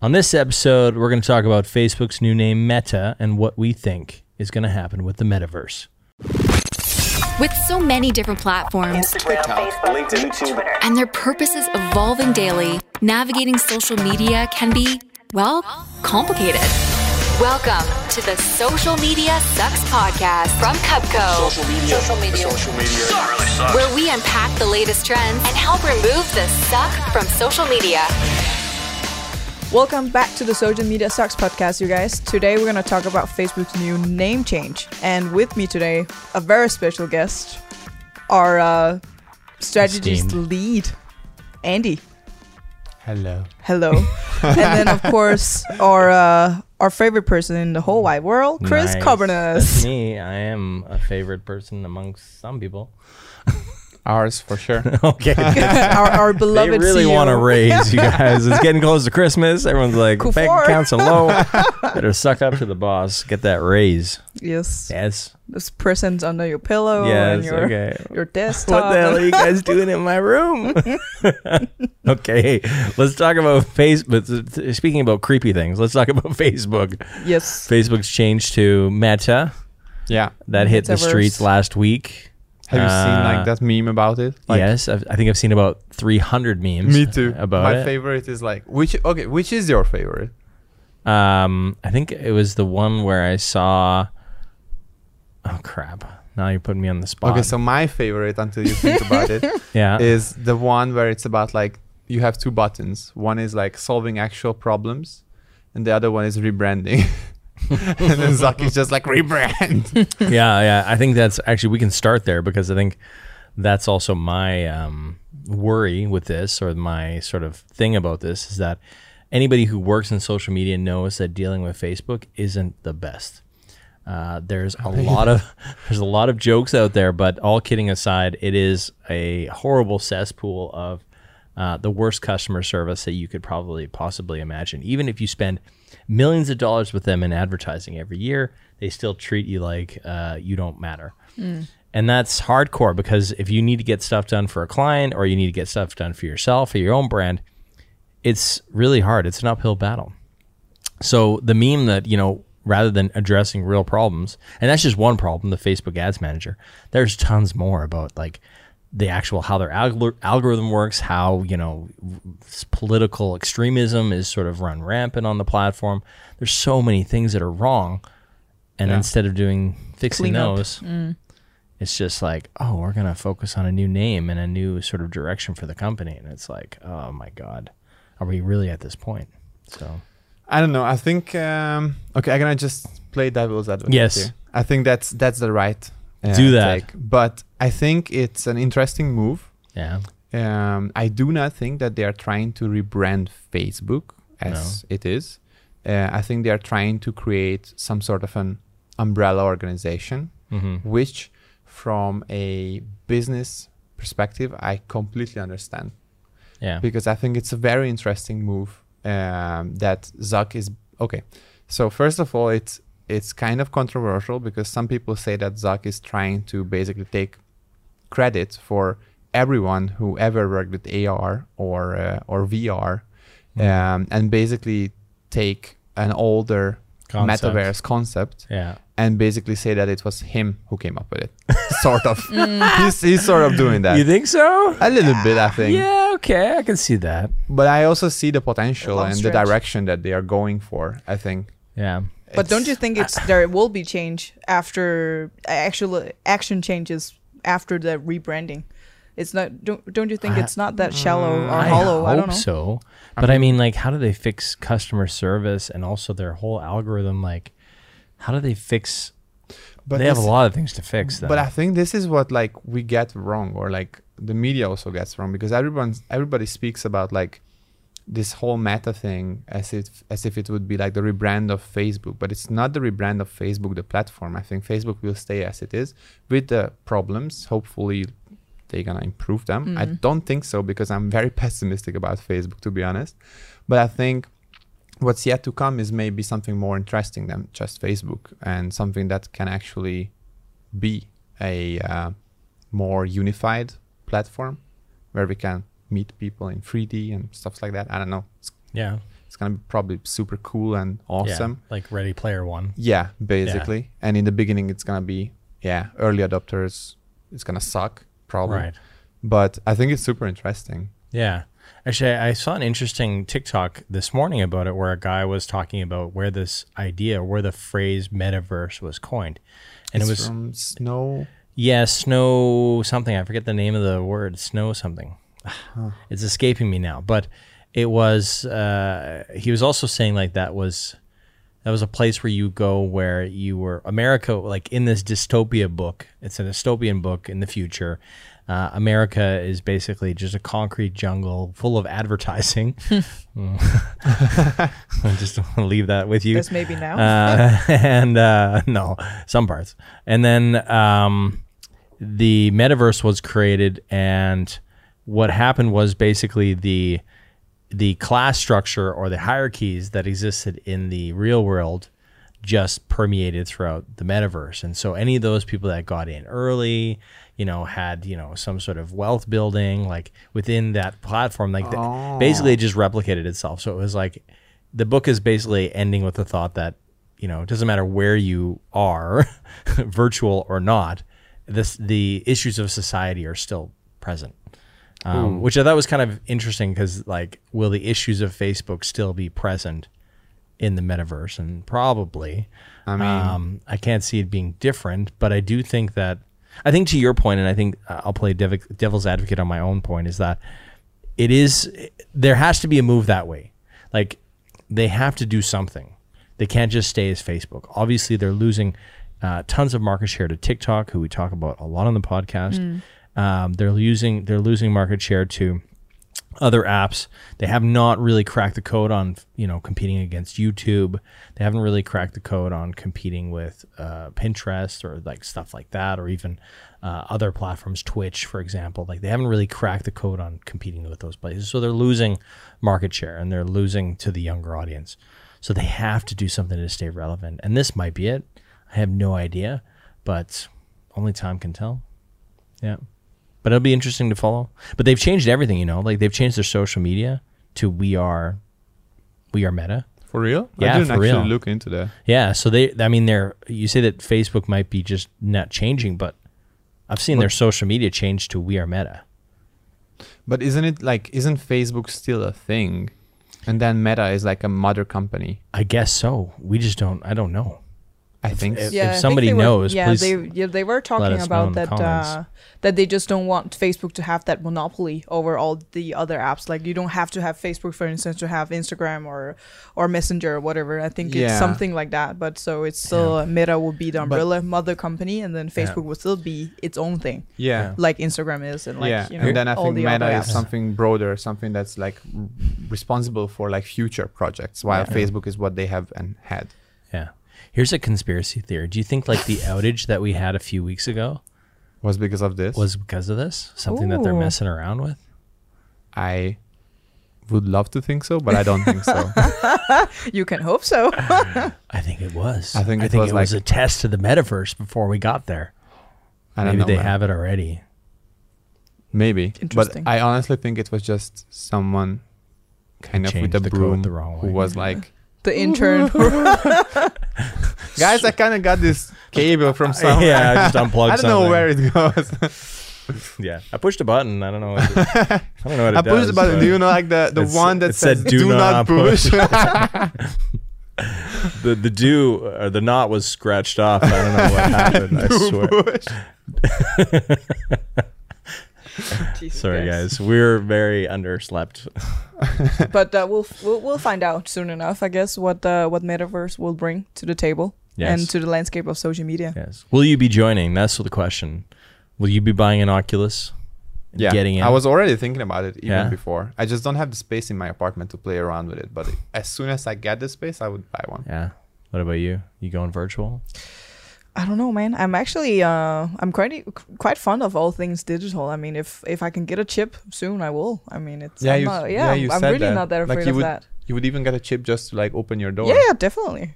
On this episode, we're going to talk about Facebook's new name, Meta, and what we think is going to happen with the metaverse. With so many different platforms TikTok, LinkedIn, YouTube. and their purposes evolving daily, navigating social media can be, well, complicated. Welcome to the Social Media Sucks podcast from Cupco, Social media. Social media. Social media. where we unpack the latest trends and help remove the suck from social media. Welcome back to the Social Media Sucks podcast, you guys. Today we're going to talk about Facebook's new name change. And with me today, a very special guest, our uh, strategist Esteemed. lead, Andy. Hello. Hello. and then, of course, our uh, our favorite person in the whole wide world, Chris Nice. That's me. I am a favorite person amongst some people. Ours for sure. okay. our, our they beloved really CEO. want to raise you guys. It's getting close to Christmas. Everyone's like, Kufor. bank accounts are low. Better suck up to the boss. Get that raise. Yes. Yes. There's presents under your pillow and your, okay. your desktop. What the hell are you guys doing in my room? okay, let's talk about Facebook. Speaking about creepy things, let's talk about Facebook. yes. Facebook's changed to Meta. yeah. That hit the streets last week. Have you seen Uh, like that meme about it? Like, yes, I've, I think I've seen about 300 memes. Me too. About My it. favorite is like which okay, which is your favorite? Um, I think it was the one where I saw. Oh crap! Now you're putting me on the spot. Okay, so my favorite until you think about it yeah, is the one where it's about like you have two buttons. One is like solving actual problems and the other one is rebranding. and then Zuck is just like rebrand. yeah, yeah. I think that's actually we can start there because I think that's also my um, worry with this, or my sort of thing about this, is that anybody who works in social media knows that dealing with Facebook isn't the best. Uh, there's a lot of there's a lot of jokes out there, but all kidding aside, it is a horrible cesspool of uh, the worst customer service that you could probably possibly imagine. Even if you spend millions of dollars with them in advertising every year, they still treat you like uh, you don't matter. And that's hardcore because if you need to get stuff done for a client or you need to get stuff done for yourself or your own brand, it's really hard. It's an uphill battle. So the meme that, you know, rather than addressing real problems, and that's just one problem, the Facebook ads manager, there's tons more about like the actual how their algor- algorithm works, how, you know, political extremism is sort of run rampant on the platform. There's so many things that are wrong. And Yeah. instead of doing fixing Clean those, it's just like, oh, we're gonna focus on a new name and a new sort of direction for the company. And it's like, oh my God. Are we really at this point? So I don't know. I think um okay, I'm gonna just play devil's advocate. Yes. here. I think that's that's the right Do that. take. But I think it's an interesting move. yeah. Um, I do not think that they are trying to rebrand Facebook as it is. Uh, I think they are trying to create some sort of an umbrella organization, hmm which, from a business perspective, I completely understand Yeah. because I think it's a very interesting move um, that Zuck is okay. So first of all, it's it's kind of controversial because some people say that Zuck is trying to basically take credit for everyone who ever worked with AR or uh, or VR, um, and basically take an older Concept. metaverse concept Yeah. and basically say that it was him who came up with it. sort of. he's, he's sort of doing that. You think so? a little bit, I think. Yeah. Okay. I can see that. But I also see the potential long and the direction that they are going for. I think. Yeah. But don't you think it's there will be change after actual action changes after the rebranding? It's not. Don't don't you think it's not that mm, shallow or I hollow? hope I don't know. so. But I mean, like, how do they fix customer service and also their whole algorithm? Like, how do they fix? But they have a lot of things to fix. Though. But I think this is what like we get wrong, or like the media also gets wrong, because everyone everybody speaks about like this whole meta thing as if as if it would be like the rebrand of Facebook, but it's not the rebrand of Facebook, the platform. I think Facebook will stay as it is with the problems. Hopefully, they're gonna improve them. I don't think so because I'm very pessimistic about Facebook, to be honest. But I think what's yet to come is maybe something more interesting than just Facebook and something that can actually be a uh, more unified platform where we can meet people in 3D and stuff like that. I don't know. It's, yeah. it's gonna be probably super cool and awesome. Yeah, like Ready Player One. Yeah, basically. And in the beginning, it's gonna be yeah, early adopters. It's gonna suck probably. Right. But I think it's super interesting. Yeah. Actually, I I saw an interesting TikTok this morning about it where a guy was talking about where this idea, where the phrase metaverse was coined. And it's it was, from Snow. yeah, snow something. I forget the name of the word, snow something. It's escaping me now. But it was, uh, he was also saying like that was, that was a place where you go where you were America, like in this dystopia book. It's a dystopian book in the future. Uh, America is basically just a concrete jungle full of advertising. I just want to leave that with you. Maybe now. Uh, and uh, no, some parts. And then um, the metaverse was created, and what happened was basically the the class structure or the hierarchies that existed in the real world just permeated throughout the metaverse. And so any of those people that got in early, you know, had, you know, some sort of wealth building like within that platform, like the- Oh. basically it just replicated itself. So it was like the book is basically ending with the thought that, you know, it doesn't matter where you are, virtual or not, this the issues of society are still present. Um, which I thought was kind of interesting because, like, will the issues of Facebook still be present in the metaverse? And probably. I mean, Um, I can't see it being different, but I do think that I think to your point, and I think uh, I'll play dev- devil's advocate on my own point, is that it is there has to be a move that way. Like they have to do something. They can't just stay as Facebook. Obviously, they're losing uh, tons of market share to TikTok, who we talk about a lot on the podcast. Um, they're losing they're losing market share to other apps. They have not really cracked the code on you know competing against YouTube. They haven't really cracked the code on competing with uh, Pinterest or like stuff like that, or even uh, other platforms, Twitch, for example. Like they haven't really cracked the code on competing with those places. So they're losing market share and they're losing to the younger audience. So they have to do something to stay relevant. And this might be it. I have no idea, but only time can tell. Yeah. But it'll be interesting to follow. But they've changed everything, you know. Like they've changed their social media to we are we are meta. for real? yeah, I didn't for actually real. look into that. Yeah, so they I mean they're you say that Facebook might be just not changing, but I've seen their social media change to we are meta. But isn't it like isn't Facebook still a thing? And then Meta is like a mother company. I guess so. We just don't I don't know. I think. if- so. yeah, I think somebody they were- knows, yeah, please they yeah they were talking us about in the that uh, that they just don't want Facebook to have that monopoly over all the other apps. Like you don't have to have Facebook, for instance, to have Instagram or or Messenger or whatever. I think it's something like that. But so it's still Meta will be the umbrella mother company, and then Facebook will still be its own thing, yeah. like Instagram is, and like yeah, you know and then I all think the Meta is something broader, something that's like responsible for like future projects, while Yeah. Facebook is what they have and had. Yeah. Here's a conspiracy theory. Do you think like the outage that we had a few weeks ago Was because of this. was because of this? Something that they're Ooh. messing around with? I would love to think so, but I don't think so. You can hope so. I think it was. I think I it think was it was like- a test to the metaverse before we got there. I don't Maybe know. they man. have it already. Maybe. Interesting. But I honestly think it was just someone kind of with a the code broom the wrong who way. was like, the intern. guys, I kind of got this cable from somewhere. yeah, I just unplugged I don't know something. where it goes. Yeah, I pushed a button. I don't know. What it, I don't know what it I pushed does, the button. Do you know like the, the It's- one that it said, says "Do do, not not push? the the do or the knot was scratched off. I don't know what happened. I swear. Push. Jesus Sorry, Christ. guys. We're very underslept. but uh, we'll, we'll we'll find out soon enough, I guess, what uh, what metaverse will bring to the table Yes. and to the landscape of social media. Yes. Will you be joining? That's the question. Will you be buying an Oculus? and Yeah, Getting in. I was already thinking about it even Yeah. before. I just don't have the space in my apartment to play around with it. But as soon as I get the space, I would buy one. Yeah. What about you? You going virtual? I don't know, man. I'm actually uh, I'm quite quite fond of all things digital. I mean, if if I can get a chip soon, I will. I mean, it's Yeah, I'm you- not- yeah, yeah, I'm said really that. not that Like, afraid you of would- that. You would even get a chip just to like open your door. Yeah, yeah, definitely.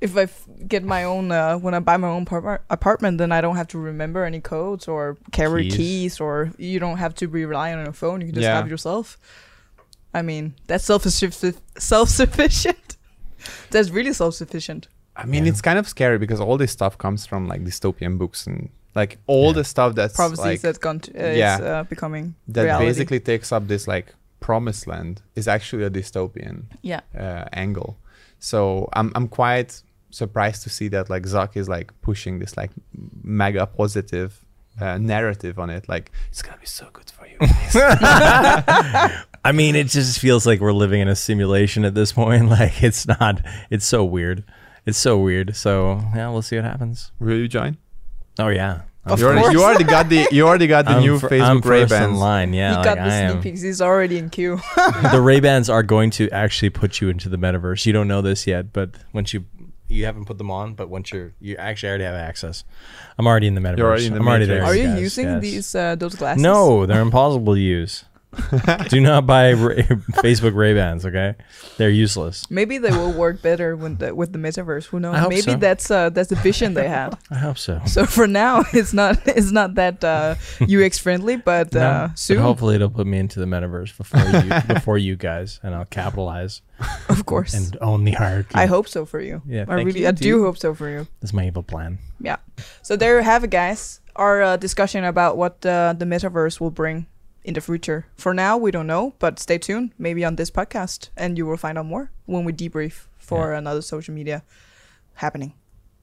If I f- get my own, uh, when I buy my own par- apartment, then I don't have to remember any codes or carry Keys. keys, or you don't have to be relying on a phone. You can just Yeah. have yourself. I mean, that's self self sufficient. that's really self sufficient. I mean, it's kind of scary because all this stuff comes from like dystopian books and like all Yeah. the stuff that's Prophecies like that's gone to, uh, yeah. is uh, becoming that reality. basically takes up this like promised land is actually a dystopian yeah. uh, angle. So I'm I'm quite surprised to see that like Zuck is like pushing this like mega positive uh, narrative on it. Like it's gonna be so good for you. I mean, it just feels like we're living in a simulation at this point. Like it's not. It's so weird. It's so weird. So yeah, we'll see what happens. Will you join? Oh yeah. Of you, already, course. you already got the you already got the I'm new fir- Facebook I'm Ray first in Bans. line. Yeah, he like got I the sneak am. peeks. He's already in queue. the Ray Bans are going to actually put you into the metaverse. You don't know this yet, but once you you haven't put them on, but once you're you actually already have access. I'm already in the metaverse. already in the I'm already there. Are you guys, using yes. these uh, those glasses? No, they're impossible to use. Do not buy Ray- Facebook Ray Bans. Okay, they're useless. Maybe they will work better with the, with the metaverse. Who knows? I hope Maybe so. that's uh, that's the vision they had. I hope so. So for now, it's not it's not that uh, UX friendly, but No, uh, but soon, hopefully it'll put me into the metaverse before you before you guys, and I'll capitalize of course. and own the hierarchy. I hope so for you. Yeah, I thank really, you, I dude. do hope so for you. That's my evil plan. Yeah. So there you have it, guys. Our uh, discussion about what uh, the metaverse will bring in the future. For now, we don't know, but stay tuned. Maybe on this podcast, and you will find out more when we debrief for another social media happening.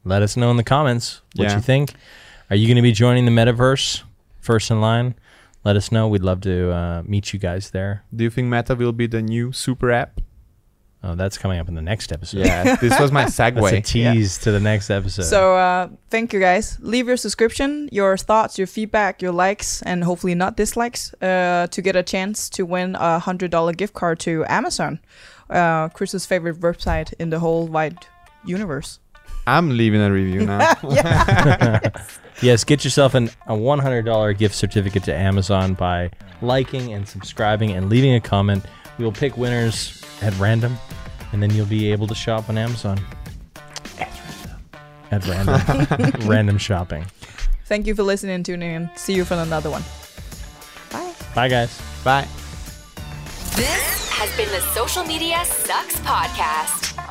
Let us know in the comments what Yeah. you think. Are you going to be joining the metaverse first in line? Let us know. We'd love to uh, meet you guys there. Do you think Meta will be the new super app? Oh, that's coming up in the next episode. Yeah, this was my That's a segue. tease to the next episode. So uh, thank you guys. Leave your subscription, your thoughts, your feedback, your likes, and hopefully not dislikes uh, to get a chance to win a hundred dollar gift card to Amazon, uh, Chris's favorite website in the whole wide universe. I'm leaving a review now. yes, get yourself an, a $100 gift certificate to Amazon by liking and subscribing and leaving a comment. We will pick winners at random, and then you'll be able to shop on Amazon. At random. At random. random shopping. Thank you for listening and tuning in. See you for another one. Bye. Bye, guys. Bye. This has been the Social Media Sucks Podcast.